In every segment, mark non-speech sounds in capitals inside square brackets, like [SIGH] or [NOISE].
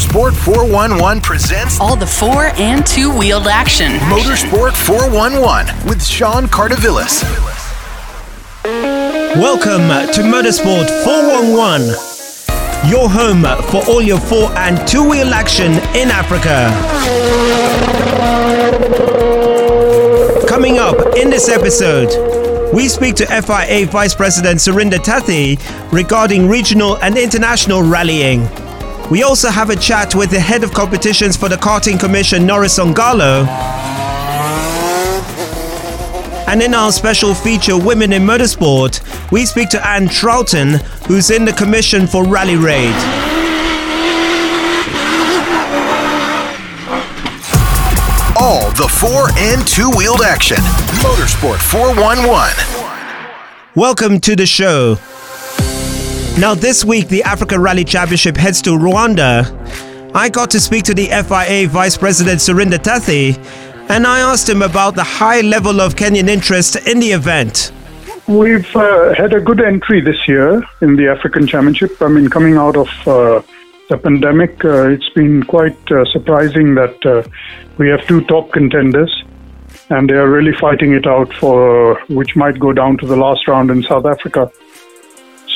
Motorsport 411 presents all the four and two wheeled action. Motorsport 411 with Sean Cardovillis. Welcome to Motorsport 411, your home for all your four and two wheel action in Africa. Coming up in this episode, we speak to FIA Vice President Surinder Thatthi regarding regional and international rallying. We also have a chat with the head of competitions for the Karting Commission, Norris Ongalo. And in our special feature, Women in Motorsport, we speak to Anne Troughton, who's in the commission for Rally Raid. All the four and two wheeled action. Motorsport 411. Welcome to the show. Now, this week, the Africa Rally Championship heads to Rwanda. I got to speak to the FIA Vice President Surinder Thatthi, and I asked him about the high level of Kenyan interest in the event. We've uh, had a good entry this year in the African Championship. I mean, coming out of uh, the pandemic, uh, it's been quite uh, surprising that uh, we have two top contenders, and they are really fighting it out for which might go down to the last round in South Africa.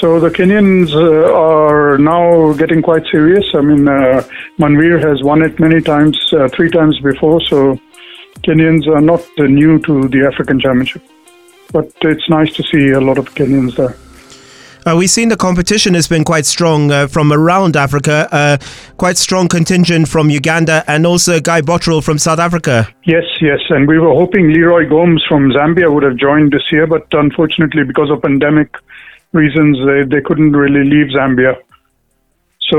So the Kenyans uh, are now getting quite serious. I mean, uh, Manvir has won it many times, uh, three times before. So Kenyans are not uh, new to the African Championship, but it's nice to see a lot of Kenyans there. Uh, we've seen the competition has been quite strong uh, from around Africa, uh, quite strong contingent from Uganda and also Guy Botterill from South Africa. Yes, yes, and we were hoping Leroy Gomes from Zambia would have joined this year, but unfortunately, because of pandemic, reasons they, they couldn't really leave Zambia. So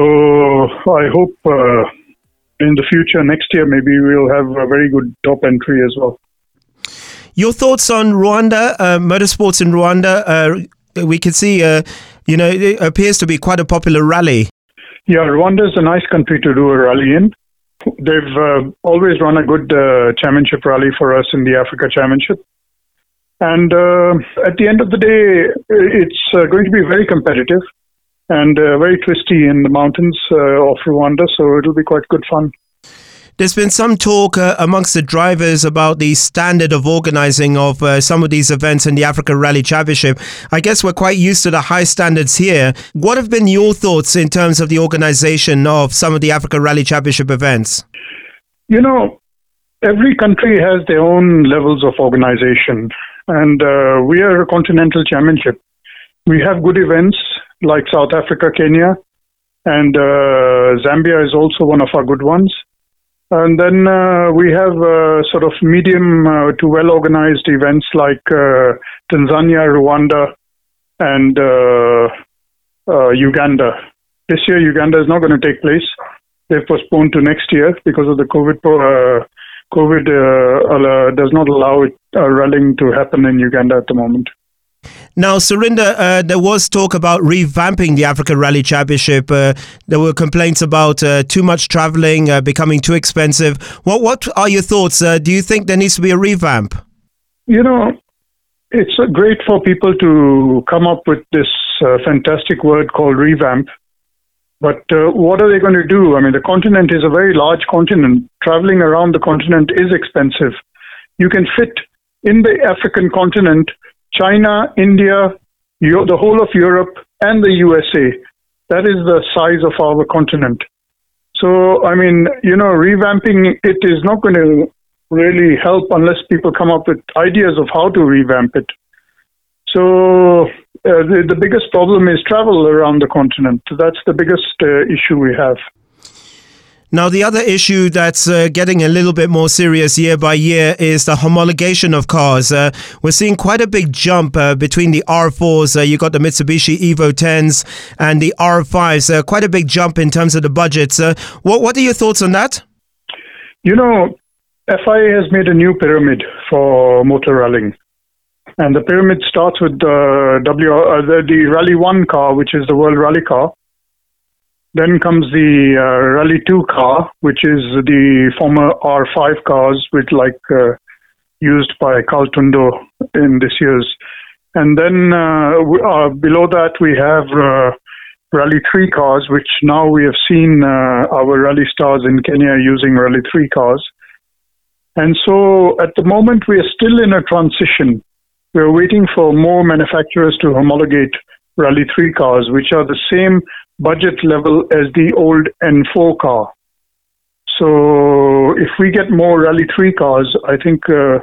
I hope uh, in the future, next year, maybe we'll have a very good top entry as well. Your thoughts on Rwanda, uh, motorsports in Rwanda? Uh, we can see, uh, you know, it appears to be quite a popular rally. Yeah, Rwanda is a nice country to do a rally in. They've uh, always run a good uh, championship rally for us in the Africa Championship. And uh, at the end of the day, it's uh, going to be very competitive and uh, very twisty in the mountains uh, of Rwanda, so it'll be quite good fun. There's been some talk uh, amongst the drivers about the standard of organizing of uh, some of these events in the Africa Rally Championship. I guess we're quite used to the high standards here. What have been your thoughts in terms of the organization of some of the Africa Rally Championship events? You know, every country has their own levels of organization and uh, we are a continental championship. We have good events like South Africa, Kenya, and uh, Zambia is also one of our good ones. And then uh, we have uh, sort of medium uh, to well organized events like uh, Tanzania, Rwanda, and Uganda. This year, Uganda is not going to take place. They've postponed to next year because of the COVID COVID uh, does not allow it, uh, rallying to happen in Uganda at the moment. Now, Surinder, uh, there was talk about revamping the African Rally Championship. Uh, there were complaints about uh, too much traveling, uh, becoming too expensive. What What are your thoughts? do you think there needs to be a revamp? You know, it's great for people to come up with this fantastic word called revamp. But uh, what are they going to do? I mean, the continent is a very large continent. Traveling around the continent is expensive. You can fit in the African continent China, India, the whole of Europe, and the USA. That is the size of our continent. So, I mean, you know, revamping it is not going to really help unless people come up with ideas of how to revamp it. So, uh, the, the biggest problem is travel around the continent. That's the biggest uh, issue we have. Now, the other issue that's uh, getting a little bit more serious year by year is the homologation of cars. Uh, we're seeing quite a big jump uh, between the R4s. Uh, you got the Mitsubishi Evo 10s and the R5s. Uh, quite a big jump in terms of the budgets. Uh, what, what are your thoughts on that? You know, FIA has made a new pyramid for motor rallying. And the pyramid starts with the W, uh, the, the Rally One car, which is the World Rally car. Then comes the uh, Rally Two car, which is the former R5 cars, which like uh, used by Carl Tundo in this year's. And then uh, uh, below that we have uh, Rally 3 cars, which now we have seen our rally stars in Kenya using Rally 3 cars. And so at the moment, we are still in a transition. We're waiting for more manufacturers to homologate Rally 3 cars, which are the same budget level as the old N4 car. So if we get more Rally 3 cars, I think uh,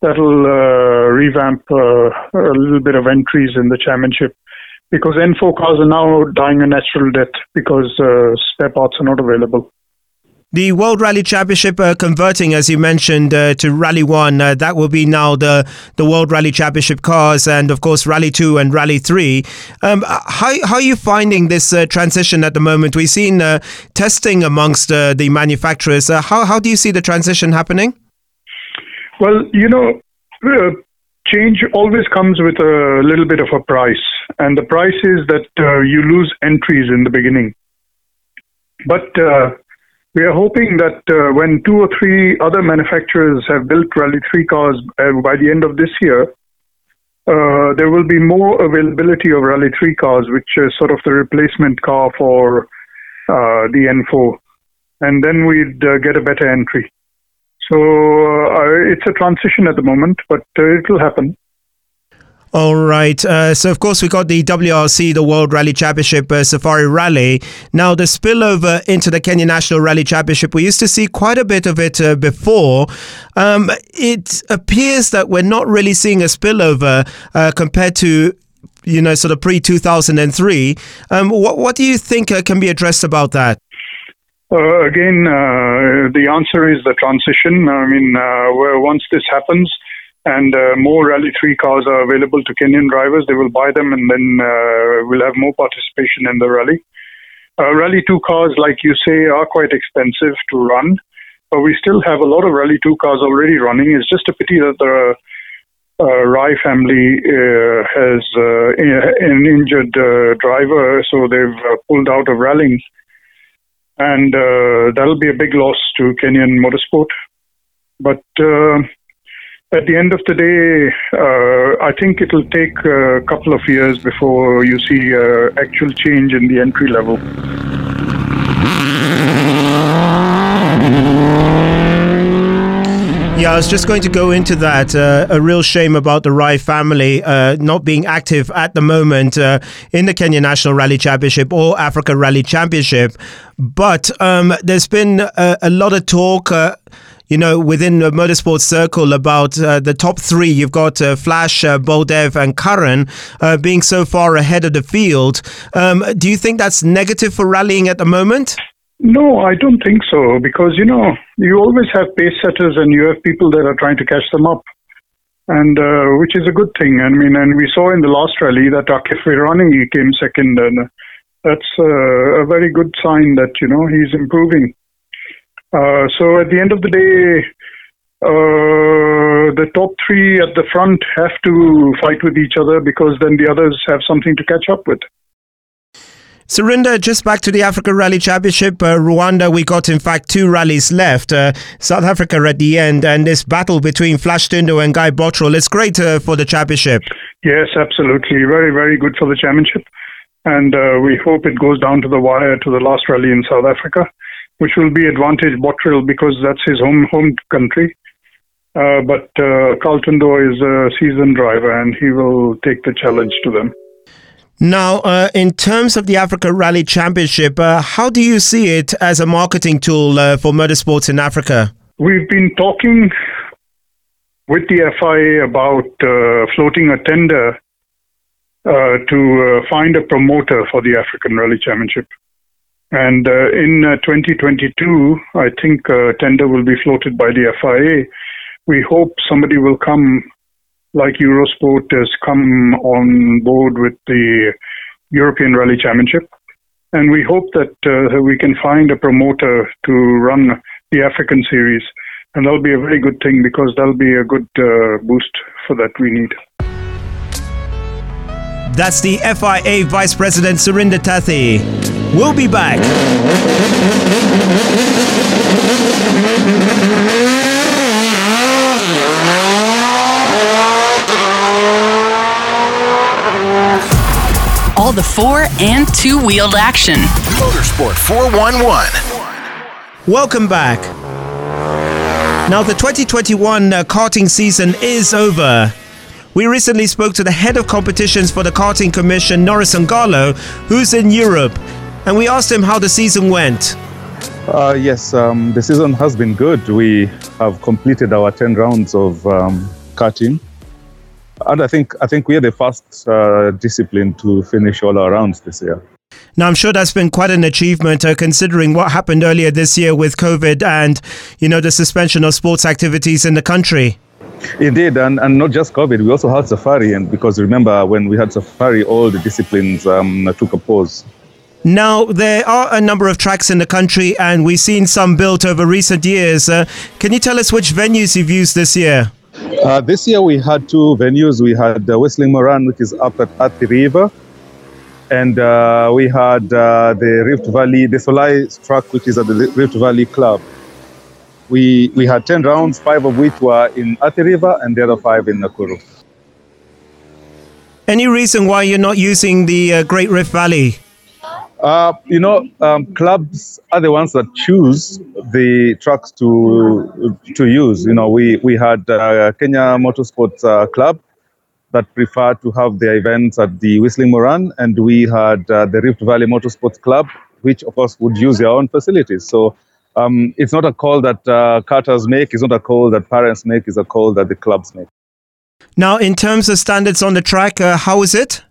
that'll uh, revamp uh, a little bit of entries in the championship because N4 cars are now dying a natural death because uh, spare parts are not available. The World Rally Championship uh, converting, as you mentioned, uh, to Rally One. Uh, that will be now the the World Rally Championship cars, and of course Rally Two and Rally Three. Um, how how are you finding this uh, transition at the moment? We've seen uh, testing amongst uh, the manufacturers. how how do you see the transition happening? Well, you know, change always comes with a little bit of a price, and the price is that you lose entries in the beginning, but we are hoping that uh, when two or three other manufacturers have built Rally 3 cars uh, by the end of this year, uh, there will be more availability of Rally 3 cars, which is sort of the replacement car for uh, the N4. And then we'd uh, get a better entry. So uh, it's a transition at the moment, but it will happen. All right. Uh, so, of course, we got the WRC, the World Rally Championship uh, Safari Rally. Now, the spillover into the Kenya National Rally Championship, we used to see quite a bit of it uh, before. Um, it appears that we're not really seeing a spillover uh, compared to you know, sort of pre 2003. Um, what, what do you think uh, can be addressed about that? Uh, again, the answer is the transition. I mean, once this happens, and uh, more Rally 3 cars are available to Kenyan drivers. They will buy them and then uh, we'll have more participation in the rally. Uh, rally 2 cars, like you say, are quite expensive to run, but we still have a lot of Rally 2 cars already running. It's just a pity that the uh, Rai family uh, has uh, an injured driver, so they've pulled out of rallying. And that'll be a big loss to Kenyan motorsport. But at the end of the day, uh, I think it'll take a couple of years before you see uh, actual change in the entry level. Yeah, I was just going to go into that. Uh, a real shame about the Rai family uh, not being active at the moment uh, in the Kenya National Rally Championship or Africa Rally Championship. But um, there's been a, a, lot of talk uh, you know, within the motorsport circle about uh, the top three. You've got uh, Flash, uh, Baldev, and Karan uh, being so far ahead of the field. Um, do you think that's negative for rallying at the moment? No, I don't think so because, you know, you always have pace setters and you have people that are trying to catch them up. And uh, which is a good thing. I mean, and we saw in the last rally that Akif Virani came second, and that's uh, a very good sign that you know he's improving. Uh, so at the end of the day, uh, the top three at the front have to fight with each other because then the others have something to catch up with. Surinder, just back to the Africa Rally Championship. Uh, Rwanda, we got in fact two rallies left. Uh, South Africa at the end, and this battle between Flash Tundo and Guy Botterill. is great uh, for the championship. Yes, absolutely. Very, very good for the championship. And uh, we hope it goes down to the wire to the last rally in South Africa which will be advantage Botterill because that's his home home country. Uh, but uh, Carl Tundo is a seasoned driver and he will take the challenge to them. Now, uh, in terms of the Africa Rally Championship, uh, how do you see it as a marketing tool uh, for motorsports in Africa? We've been talking with the FIA about uh, floating a tender to find a promoter for the African Rally Championship. And uh, in uh, 2022, I think uh, tender will be floated by the FIA. We hope somebody will come, like Eurosport has come on board with the European Rally Championship. And we hope that uh, we can find a promoter to run the African series. And that'll be a very good thing because that'll be a good uh, boost for that we need. That's the FIA Vice President Surinder Thatthi. We'll be back. All the the four and two wheeled action. Motorsport 411. Welcome back. Now, the 2021 uh, karting season is over. We recently spoke to the head of competitions for the Karting Commission, Norris Ongalo, who's in Europe, and we asked him how the season went. Uh, yes, um, the season has been good. We have completed our 10 rounds of um, karting. And I think I think we are the first uh, discipline to finish all our rounds this year. Now, I'm sure that's been quite an achievement, uh, considering what happened earlier this year with COVID and, you know, the suspension of sports activities in the country. Indeed, and, and not just COVID, we also had Safari, and because remember when we had Safari, all the disciplines um, took a pause. Now, there are a number of tracks in the country, and we've seen some built over recent years. Uh, can you tell us which venues you've used this year? Uh, this year we had two venues. We had uh, Whistling Moran, which is up at Athi River, and uh, we had uh, the Rift Valley, the Solai track, which is at the Rift Valley Club. We, we had 10 rounds, five of which were in Athi River and the other five in Nakuru. Any reason why you're not using the uh, Great Rift Valley? Uh, you know, um, clubs are the ones that choose the tracks to to use. You know, we we had uh, Kenya Motorsports uh, Club that preferred to have their events at the Whistling Moran, and we had uh, the Rift Valley Motorsports Club, which of course would use their own facilities. So. Um, it's not a call that uh, karters make. It's not a call that parents make. It's a call that the clubs make. Now, in terms of standards on the track, uh, how is it?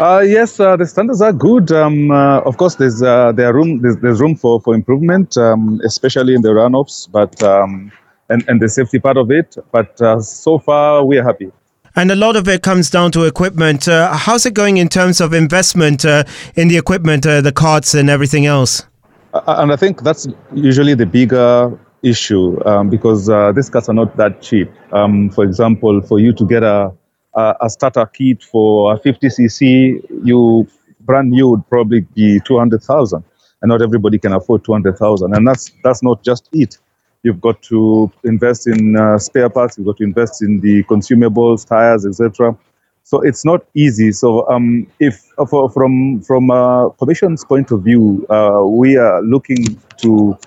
Uh, yes, uh, the standards are good. Um, uh, of course, there's uh, there room there's, there's, room for, for improvement, um, especially in the runoffs, but um, and and the safety part of it. But uh, so far, we are happy. And a lot of it comes down to equipment. Uh, how's it going in terms of investment in the equipment, the carts, and everything else? and I think that's usually the bigger issue um, because these carts are not that cheap. Um, for example, for you to get a a starter kit for a 50cc, you brand new would probably be 200,000, and not everybody can afford 200,000. And that's that's not just it. You've got to invest in uh, spare parts. You've got to invest in the consumables, tires, etc. So it's not easy. So um, if uh, for, from from a commission's point of view, uh, we are looking to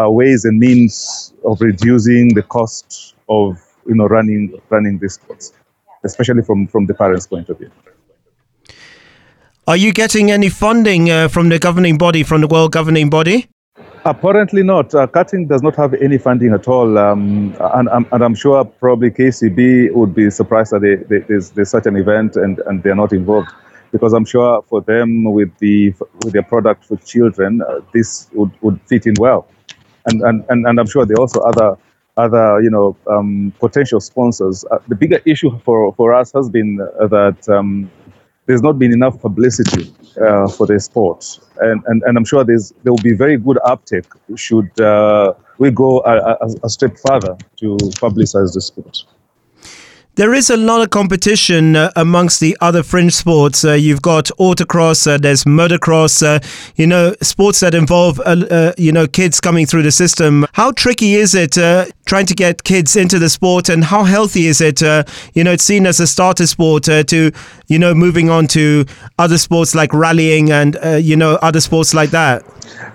uh, ways and means of reducing the cost of you know running running these sports especially from, from the parents' point of view. Are you getting any funding uh, from the governing body, from the world governing body? Apparently not. Uh, karting does not have any funding at all, um, and, and, I'm sure probably KCB would be surprised that they, they, there's, there's, such an event and, and they're not involved, because I'm sure for them with the with their product for children, uh, this would, would fit in well, and, and and and I'm sure there are also other other, you know, um, potential sponsors. Uh, the bigger issue for, for us has been uh, that um, there's not been enough publicity uh, for the sport, and, and and I'm sure there's there will be very good uptake should uh, we go a, a, a step further to publicize the sport. There is a lot of competition uh, amongst the other fringe sports. Uh, you've got autocross, uh, there's motocross, uh, you know, sports that involve, uh, uh, you know, kids coming through the system. How tricky is it trying to get kids into the sport and how healthy is it? you know, it's seen as a starter sport to, you know, moving on to other sports like rallying and, you know, other sports like that.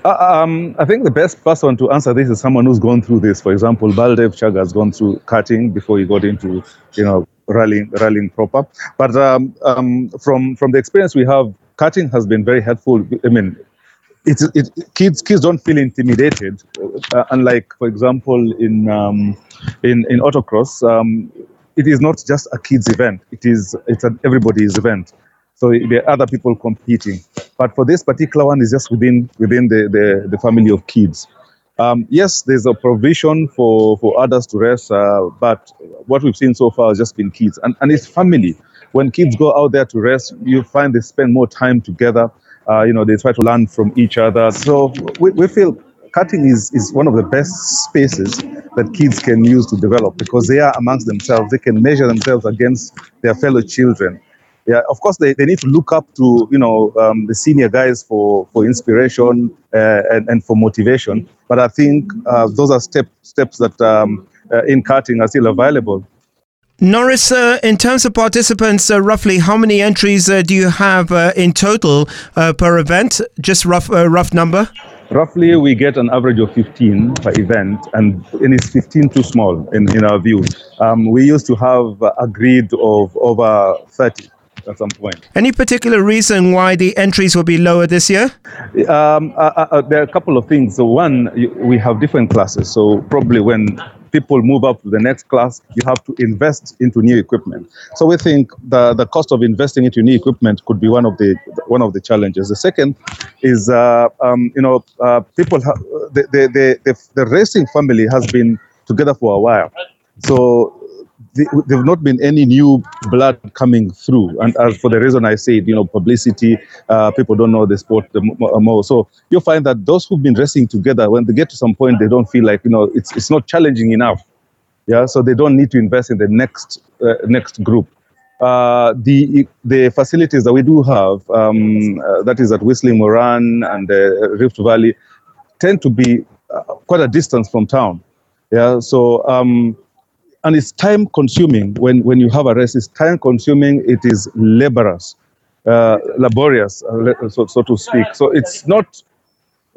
Um, I think the best person to answer this is someone who's gone through this. For example, Baldev Chager has gone through karting before he got into, you know, rallying, rallying proper. But um, um, from from the experience we have, karting has been very helpful. I mean, it, kids kids don't feel intimidated, uh, unlike, for example, in um, in in autocross. Um, it is not just a kids event. It is it's an everybody's event. So there are other people competing. But for this particular one, it's just within within the, the, the family of kids. Um, yes, there's a provision for, for others to rest, uh, but what we've seen so far has just been kids. And, and it's family. When kids go out there to rest, you find they spend more time together. Uh, you know, they try to learn from each other. So we, we feel karting is, is one of the best spaces that kids can use to develop because they are amongst themselves. They can measure themselves against their fellow children yeah, of course they, they need to look up to you know um, the senior guys for for inspiration uh, and, and for motivation. But I think uh, those are step steps that um, uh, in karting are still available. Norris, uh, in terms of participants, uh, roughly how many entries uh, do you have uh, in total uh, per event? Just rough, uh, rough number. Roughly, we get an average of 15 per event, and, and it's 15 too small in, in our view. Um, we used to have a grid of over 30 at some point. Any particular reason why the entries will be lower this year? Um, uh, uh, there are a couple of things. So one, we have different classes. So probably when people move up to the next class, you have to invest into new equipment. So we think the, the cost of investing into new equipment could be one of the one of the challenges. The second is uh, um, you know uh, people ha- the, the, the, the racing family has been together for a while. So there have not been any new blood coming through. And as for the reason I said, you know, publicity, uh, people don't know the sport more. So you'll find that those who've been racing together, when they get to some point, they don't feel like, you know, it's, it's not challenging enough. Yeah, so they don't need to invest in the next uh, next group. Uh, the the facilities that we do have, um, uh, that is at Whistling Moran and Rift Valley, tend to be uh, quite a distance from town. Yeah, so um, and it's time consuming when, when you have a race. It's time consuming. It is laborious, uh, laborious, uh, so, so to speak. So it's not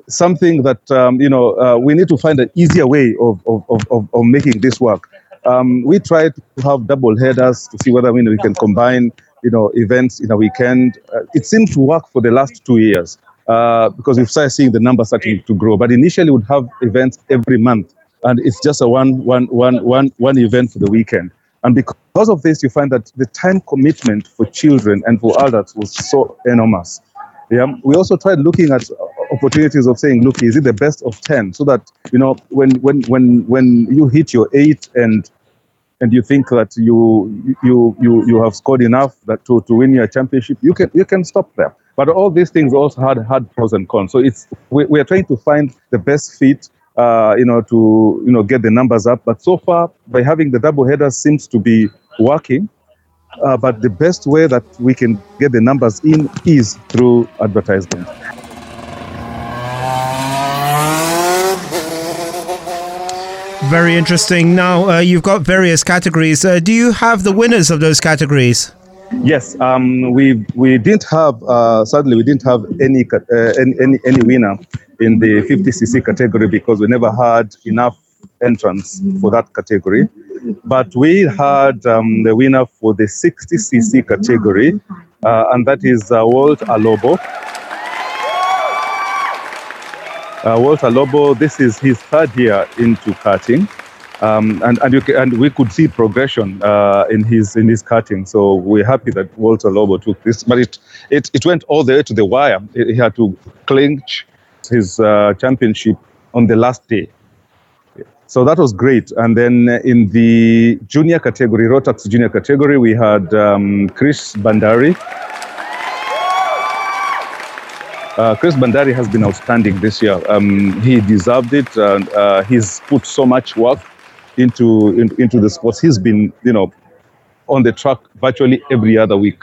something that um, you know uh, we need to find an easier way of of, of, of making this work. Um, we tried to have double headers to see whether mean, we can combine you know events in a weekend. Uh, it seemed to work for the last two years uh, because we've started seeing the numbers starting to grow. But initially, we'd have events every month and it's just a one, one, one, one, one event for the weekend. And because of this, you find that the time commitment for children and for adults was so enormous. Yeah. We also tried looking at opportunities of saying, look, is it the best of 10? So that, you know, when, when, when, when you hit your eight and and you think that you you you you have scored enough that to, to win your championship, you can you can stop there. But all these things also had had pros and cons. So it's we, we are trying to find the best fit uh, you know, to you know get the numbers up. But so far, by having the double headers seems to be working. Uh, but the best way that we can get the numbers in is through advertisement. Very interesting. Now, uh, you've got various categories. Uh, do you have the winners of those categories? Yes, um, we we didn't have uh, sadly we didn't have any, uh, any any any winner in the 50cc category because we never had enough entrants for that category. But we had um, the winner for the 60cc category, uh, and that is uh, Walt Alobo. Uh, Walt Alobo, this is his third year into karting. Um, and and, can, and, we could see progression uh, in his in his karting. So we're happy that Walter Lobo took this, but it, it it went all the way to the wire. He had to clinch his uh, championship on the last day. So that was great. And then in the junior category, Rotax junior category, we had um, Chris Bandari. Uh, Chris Bandari has been outstanding this year. Um, he deserved it. And uh, he's put so much work into, in, into the sports. He's been, you know, on the track virtually every other week.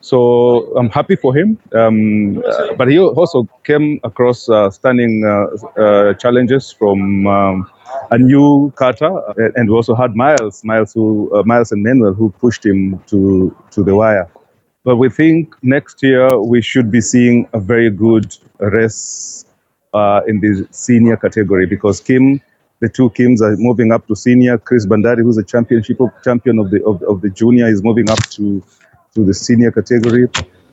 So I'm happy for him. Um, uh, but he also came across uh, stunning uh, uh challenges from um, a new kata, uh, and we also had Miles, Miles, who, uh, Miles and Manuel, who pushed him to to the wire. But we think next year we should be seeing a very good race in the senior category because Kim the two Kims are moving up to senior. Chris Bandari, who's a championship champion of the of, of the junior, is moving up to to the senior category.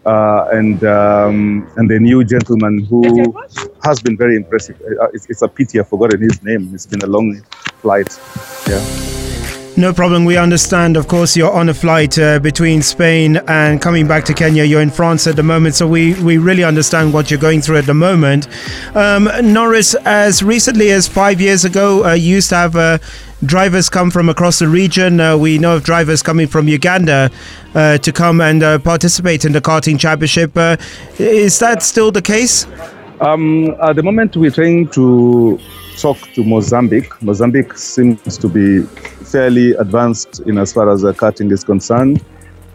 Uh, and um, and the new gentleman who has been very impressive. Uh, it's, it's, a pity I've forgotten his name. It's been a long flight. Yeah. No problem. We understand. Of course, you're on a flight uh, between Spain and coming back to Kenya. You're in France at the moment, so we, we really understand what you're going through at the moment. Um, Norris, as recently as five years ago, uh, used to have uh, drivers come from across the region. Uh, we know of drivers coming from Uganda uh, to come and uh, participate in the karting championship. is that still the case? Um, at the moment, we're trying to talk to Mozambique. Mozambique seems to be fairly advanced in as far as the karting is concerned.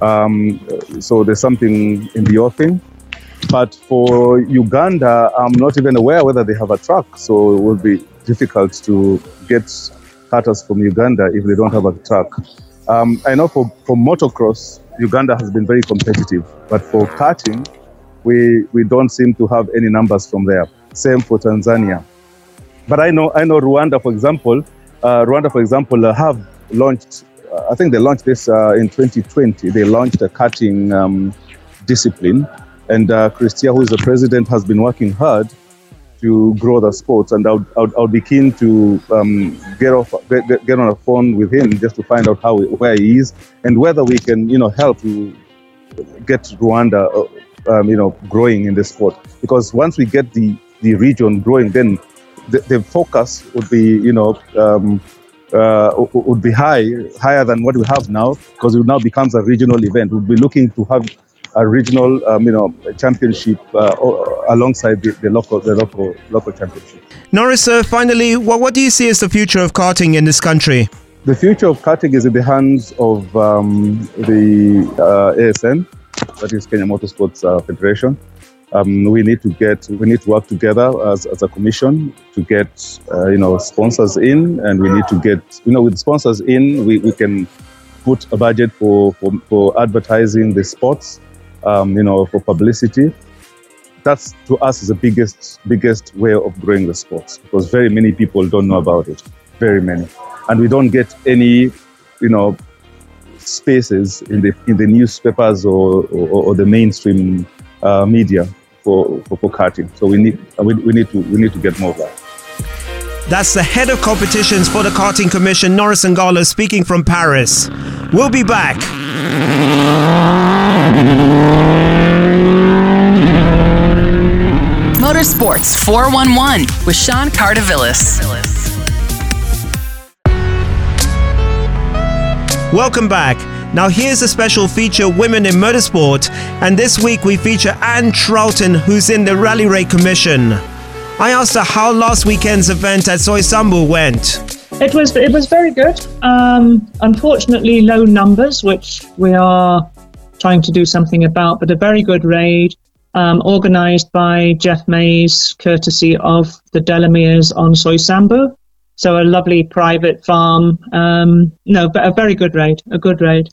Um, so there's something in the offing. But for Uganda, I'm not even aware whether they have a truck, So it will be difficult to get karters from Uganda if they don't have a truck. Um, I know for, for motocross, Uganda has been very competitive, but for karting, we, we don't seem to have any numbers from there. Same for Tanzania. But I know, I know Rwanda, for example, Rwanda, for example, uh, have launched, uh, I think they launched this uh, in 2020. They launched a karting um, discipline. And uh, Christia, who is the president, has been working hard to grow the sports. And I'll, I would, I would be keen to um, get, off, get, get on a phone with him just to find out how where he is and whether we can, you know, help to get Rwanda, uh, um, you know, growing in the sport. Because once we get the, the region growing, then the, the focus would be, you know, um, uh, would be high, higher than what we have now, because it now becomes a regional event. We'll be looking to have a regional, um, you know, championship uh, alongside the, the, local, the local, local championship. Norris, uh, finally, what, what do you see as the future of karting in this country? The future of karting is in the hands of um, the uh, ASN, that is Kenya Motorsports uh, Federation. Um, we need to get, we need to work together as, as a commission to get, uh, you know, sponsors in, and we need to get, you know, with sponsors in, we, we can put a budget for, for, for advertising the sports um, you know, for publicity. That's to us is the biggest biggest way of growing the sports because very many people don't know about it, very many, and we don't get any, you know, spaces in the in the newspapers or or, or the mainstream uh, media for, for for karting. So we need uh, we, we need to we need to get more of that. That's the head of competitions for the Karting Commission, Norris Ngalo, speaking from Paris. We'll be back. Motorsports 411 with Sean Cardovillis. Welcome back. Now, here's a special feature Women in Motorsport, and this week we feature Anne Troughton, who's in the Rally Raid Commission. I asked her how last weekend's event at Soysambu went. It was it was very good. Um, unfortunately, low numbers, which we are trying to do something about, but a very good raid um, organised by Jeff Mays, courtesy of the Delameres on Soysambu. So a lovely private farm. Um, no, but a very good raid. A good raid.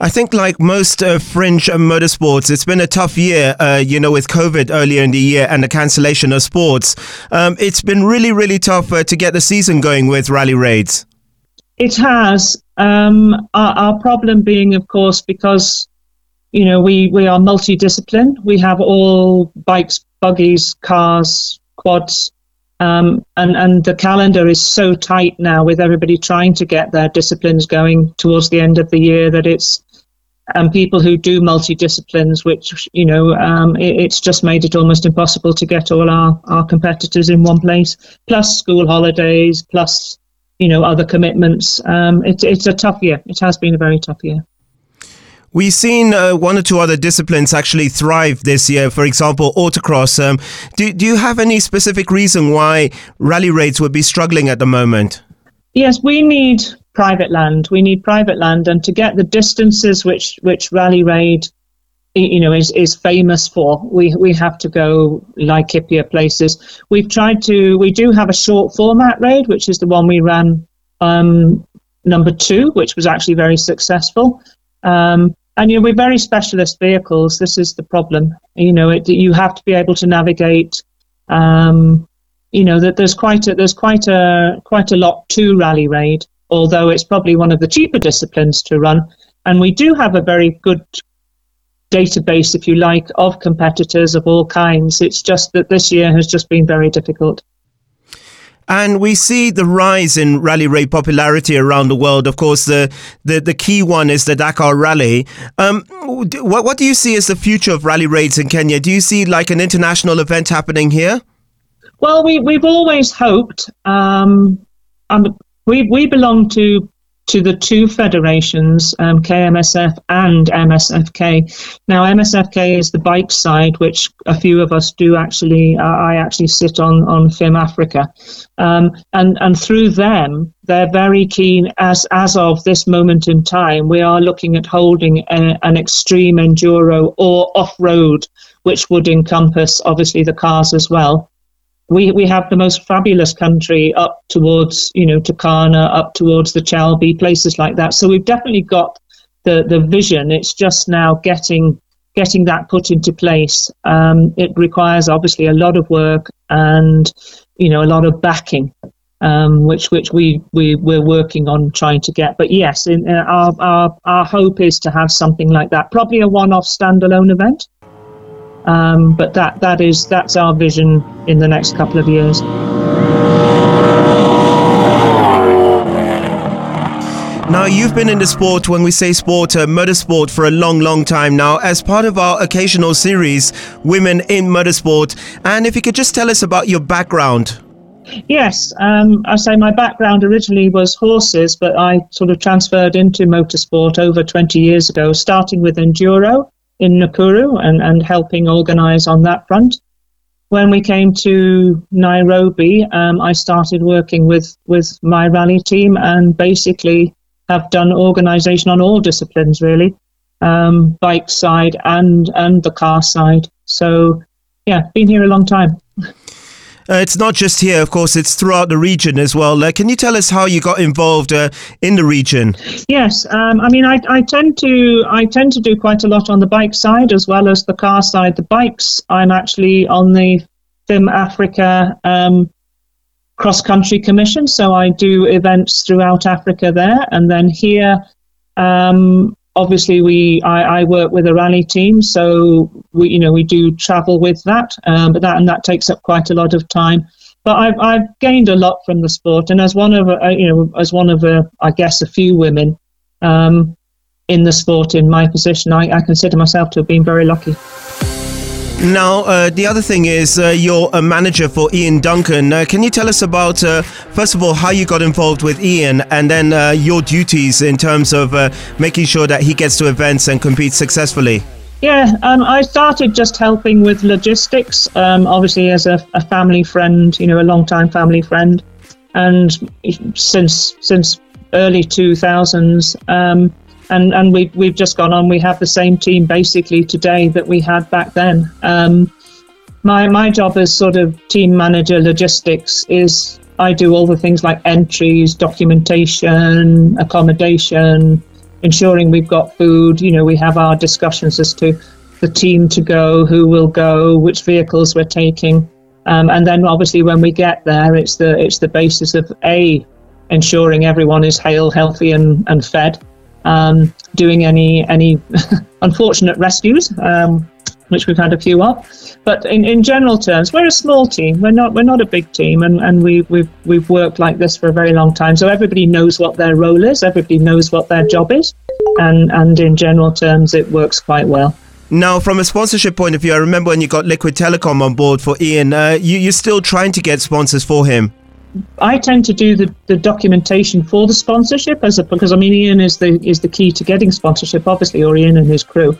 I think, like most uh, fringe uh, motorsports, it's been a tough year, uh, you know, with COVID earlier in the year and the cancellation of sports. Um, it's been really, really tough uh, to get the season going with rally raids. It has. Um, our, our, problem being, of course, because, you know, we, we are multidiscipline. We have all bikes, buggies, cars, quads. Um, and, and the calendar is so tight now with everybody trying to get their disciplines going towards the end of the year that it's and people who do multidisciplines, which you know, um, it, it's just made it almost impossible to get all our, our competitors in one place. Plus school holidays, plus you know other commitments. Um, it's it's a tough year. It has been a very tough year. We've seen uh, one or two other disciplines actually thrive this year. For example, autocross. Um, do do you have any specific reason why rally raids would be struggling at the moment? Yes, we need private land. We need private land, and to get the distances which which Rally Raid, you know, is is famous for, we we have to go Laikipia places. We've tried to. We do have a short format raid, which is the one we ran um, number two, which was actually very successful. Um, and you know, we're very specialist vehicles. This is the problem. You know, it, you have to be able to navigate. Um, you know that there's quite a there's quite a quite a lot to rally raid although it's probably one of the cheaper disciplines to run. And we do have a very good database, if you like, of competitors of all kinds. It's just that this year has just been very difficult. And we see the rise in rally raid popularity around the world. Of course, the, the, the key one is the Dakar Rally. Um, what, what do you see as the future of rally raids in Kenya? Do you see like an international event happening here? Well, we, we've always hoped. Um, we we belong to to the two federations, um, KMSF and MSFK. Now, MSFK is the bike side, which a few of us do actually. Uh, I actually sit on on FIM Africa, um, and and through them, they're very keen. As as of this moment in time, we are looking at holding a, an extreme enduro or off road, which would encompass obviously the cars as well. We, we have the most fabulous country up towards, you know, Turkana, up towards the Chalbi, places like that. So we've definitely got the, the vision. It's just now getting getting that put into place. Um, it requires obviously a lot of work and you know a lot of backing, um, which which we we we're working on trying to get. But yes, in, uh, our, our our hope is to have something like that, probably a one-off standalone event. Um, but that that is that's our vision in the next couple of years. Now, you've been in the sport, when we say sport, uh, motorsport, for a long, long time now, as part of our occasional series, Women in Motorsport. And if you could just tell us about your background. Yes, um, I say my background originally was horses, but I sort of transferred into motorsport over 20 years ago, starting with enduro in Nakuru and, and helping organize on that front. When we came to Nairobi, um, I started working with, with my rally team and basically have done organisation on all disciplines really, um, bike side and and the car side. So yeah, been here a long time. Uh, it's not just here, of course, it's throughout the region as well. Uh, can you tell us how you got involved uh, in the region? Yes, um, I mean, I, I, tend to I tend to do quite a lot on the bike side as well as the car side. The bikes, I'm actually on the FIM Africa um, cross country commission. So I do events throughout Africa there, and then here, um, obviously we I, I, work with a rally team, so we you know we do travel with that, um, but that and that takes up quite a lot of time. But I've I've gained a lot from the sport, and as one of a, you know as one of a I guess a few women. Um, in the sport, in my position, I, I consider myself to have been very lucky. Now, uh, the other thing is uh, you're a manager for Ian Duncan. Uh, can you tell us about, uh, first of all, how you got involved with Ian and then uh, your duties in terms of uh, making sure that he gets to events and competes successfully? Yeah, um, I started just helping with logistics, um, obviously, as a, a, family friend, you know, a long time family friend. And since since early 2000s, um, and and we we've just gone on. We have the same team basically today that we had back then. Um, my my job as sort of team manager logistics is I do all the things like entries, documentation, accommodation, ensuring we've got food. You know, we have our discussions as to the team to go, who will go, which vehicles we're taking, um, and then obviously when we get there, it's the it's the basis of a ensuring everyone is hale, healthy, and, and fed um, doing any any [LAUGHS] unfortunate rescues, um, which we've had a few of. But in, in general terms, we're a small team. We're not we're not a big team, and, and we we've we've worked like this for a very long time. So everybody knows what their role is. Everybody knows what their job is, and and in general terms, it works quite well. Now, from a sponsorship point of view, I remember when you got Liquid Telecom on board for Ian. Uh, you, you're still trying to get sponsors for him. I tend to do the, the documentation for the sponsorship as a, because I mean Ian is the is the key to getting sponsorship, obviously, or Ian and his crew.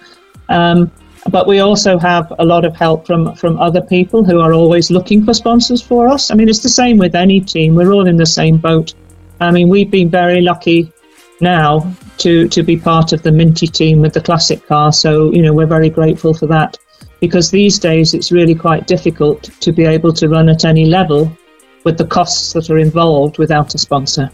Um, but we also have a lot of help from from other people who are always looking for sponsors for us. I mean, it's the same with any team. We're all in the same boat. I mean, we've been very lucky now to to be part of the Minty team with the classic car. So you know, we're very grateful for that because these days it's really quite difficult to be able to run at any level with the costs that are involved without a sponsor.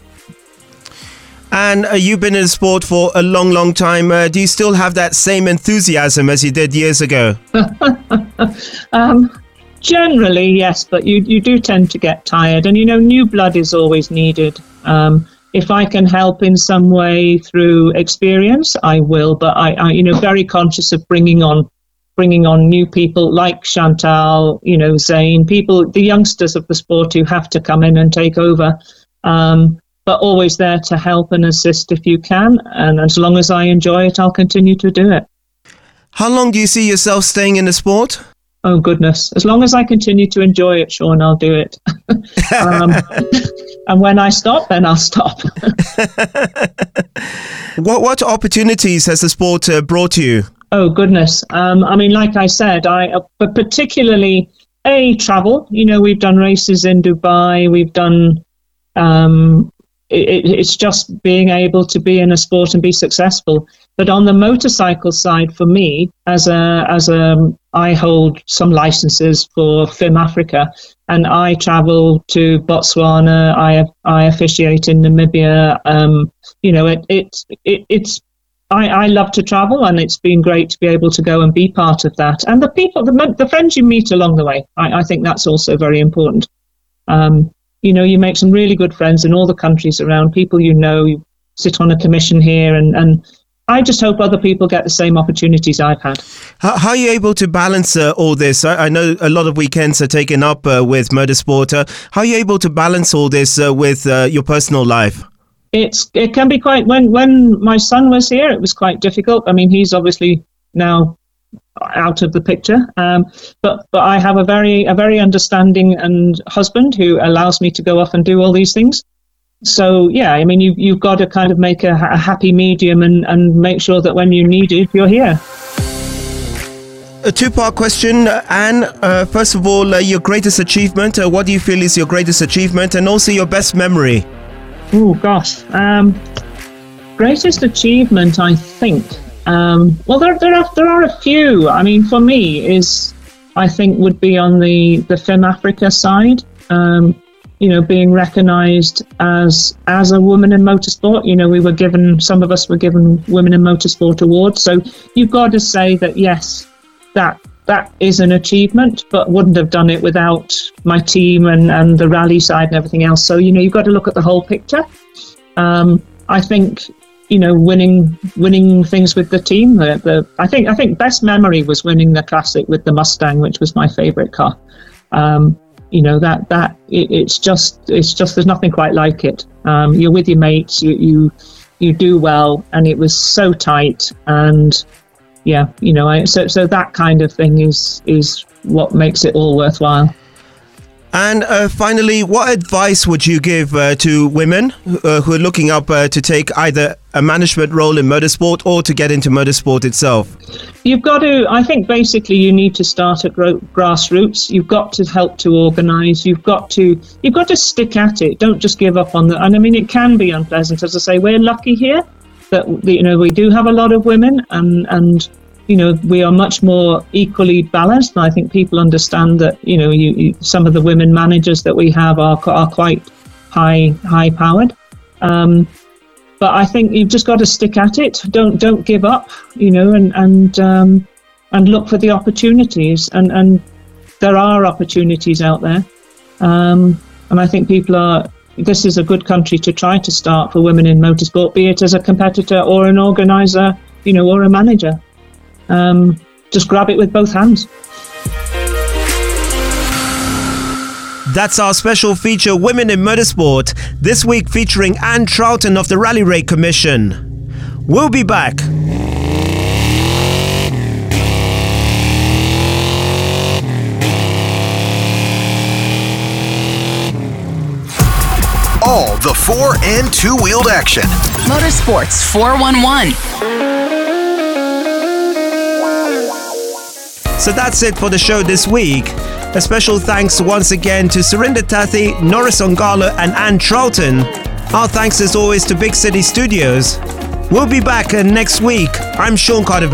And uh, you've been in sport for a long, long time. Uh, do you still have that same enthusiasm as you did years ago? [LAUGHS] um, generally, yes, but you, you do tend to get tired. And, you know, new blood is always needed. Um, if I can help in some way through experience, I will. But I, I, you know, very conscious of bringing on bringing on new people like Chantal, you know, Zane, people, the youngsters of the sport who have to come in and take over. Um, but always there to help and assist if you can. And as long as I enjoy it, I'll continue to do it. How long do you see yourself staying in the sport? Oh, goodness. As long as I continue to enjoy it, Sean, I'll do it. [LAUGHS] um, and when I stop, then I'll stop. [LAUGHS] what, what opportunities has the sport uh, brought you? Oh goodness. Um, I mean, like I said, I uh, but particularly a travel. You know, we've done races in Dubai. We've done. Um, it, it's just being able to be in a sport and be successful. But on the motorcycle side, for me, as a as a I hold some licenses for FIM Africa, and I travel to Botswana. I I officiate in Namibia. Um, you know, it, it, it it's I, I love to travel, and it's been great to be able to go and be part of that. And the people, the, the friends you meet along the way, I, I think that's also very important. Um, you know, you make some really good friends in all the countries around, people you know, you sit on a commission here, and, and I just hope other people get the same opportunities I've had. How, how are you able to balance uh, all this? I, I, know a lot of weekends are taken up uh, with motorsport. Uh, how are you able to balance all this uh, with uh, your personal life? It's it can be quite when when my son was here, it was quite difficult. I mean, he's obviously now out of the picture, um, but but I have a very a very understanding and husband who allows me to go off and do all these things so yeah, I mean, you you've got to kind of make a, a happy medium and and make sure that when you need it, you're here. A two-part question, Anne. Uh, first of all, uh, your greatest achievement. Uh, what do you feel is your greatest achievement, and also your best memory? Oh gosh, um, greatest achievement, I think. Um, well, there there are there are a few. I mean, for me, is I think would be on the the FIM Africa side. Um, you know, being recognised as as a woman in motorsport. You know, we were given some of us were given Women in Motorsport awards. So you've got to say that yes, that that is an achievement, but wouldn't have done it without my team and, and the rally side and everything else. So you know, you've got to look at the whole picture. Um, I think you know, winning winning things with the team. The, the I think I think best memory was winning the classic with the Mustang, which was my favourite car. Um, you know that that it, it's just it's just there's nothing quite like it. Um, you're with your mates, you, you you do well, and it was so tight, and yeah, you know, I, so so that kind of thing is is what makes it all worthwhile. And uh, finally, what advice would you give uh, to women uh, who are looking up uh, to take either a management role in motorsport or to get into motorsport itself? You've got to, I think basically you need to start at grassroots. You've got to help to organise. You've got to, you've got to stick at it. Don't just give up on that. and I mean, it can be unpleasant. As I say, we're lucky here that, you know, we do have a lot of women and, and, you know, we are much more equally balanced. And I think people understand that, you know, you, you, some of the women managers that we have are, are quite high high powered. Um, but I think you've just got to stick at it. Don't don't give up, you know, and and um, and look for the opportunities. And and there are opportunities out there. Um, and I think people are. This is a good country to try to start for women in motorsport, be it as a competitor or an organizer, you know, or a manager um, just grab it with both hands. That's our special feature, Women in Motorsport, this week featuring Anne Troughton of the Rally Raid Commission. We'll be back. All the four and two wheeled action. Motorsports 411. So that's it for the show this week. A special thanks once again to Surinder Thatthi, Norris Ongala, and Anne Troughton. Our thanks as always to Big City Studios. We'll be back uh, next week. I'm Sean Carter.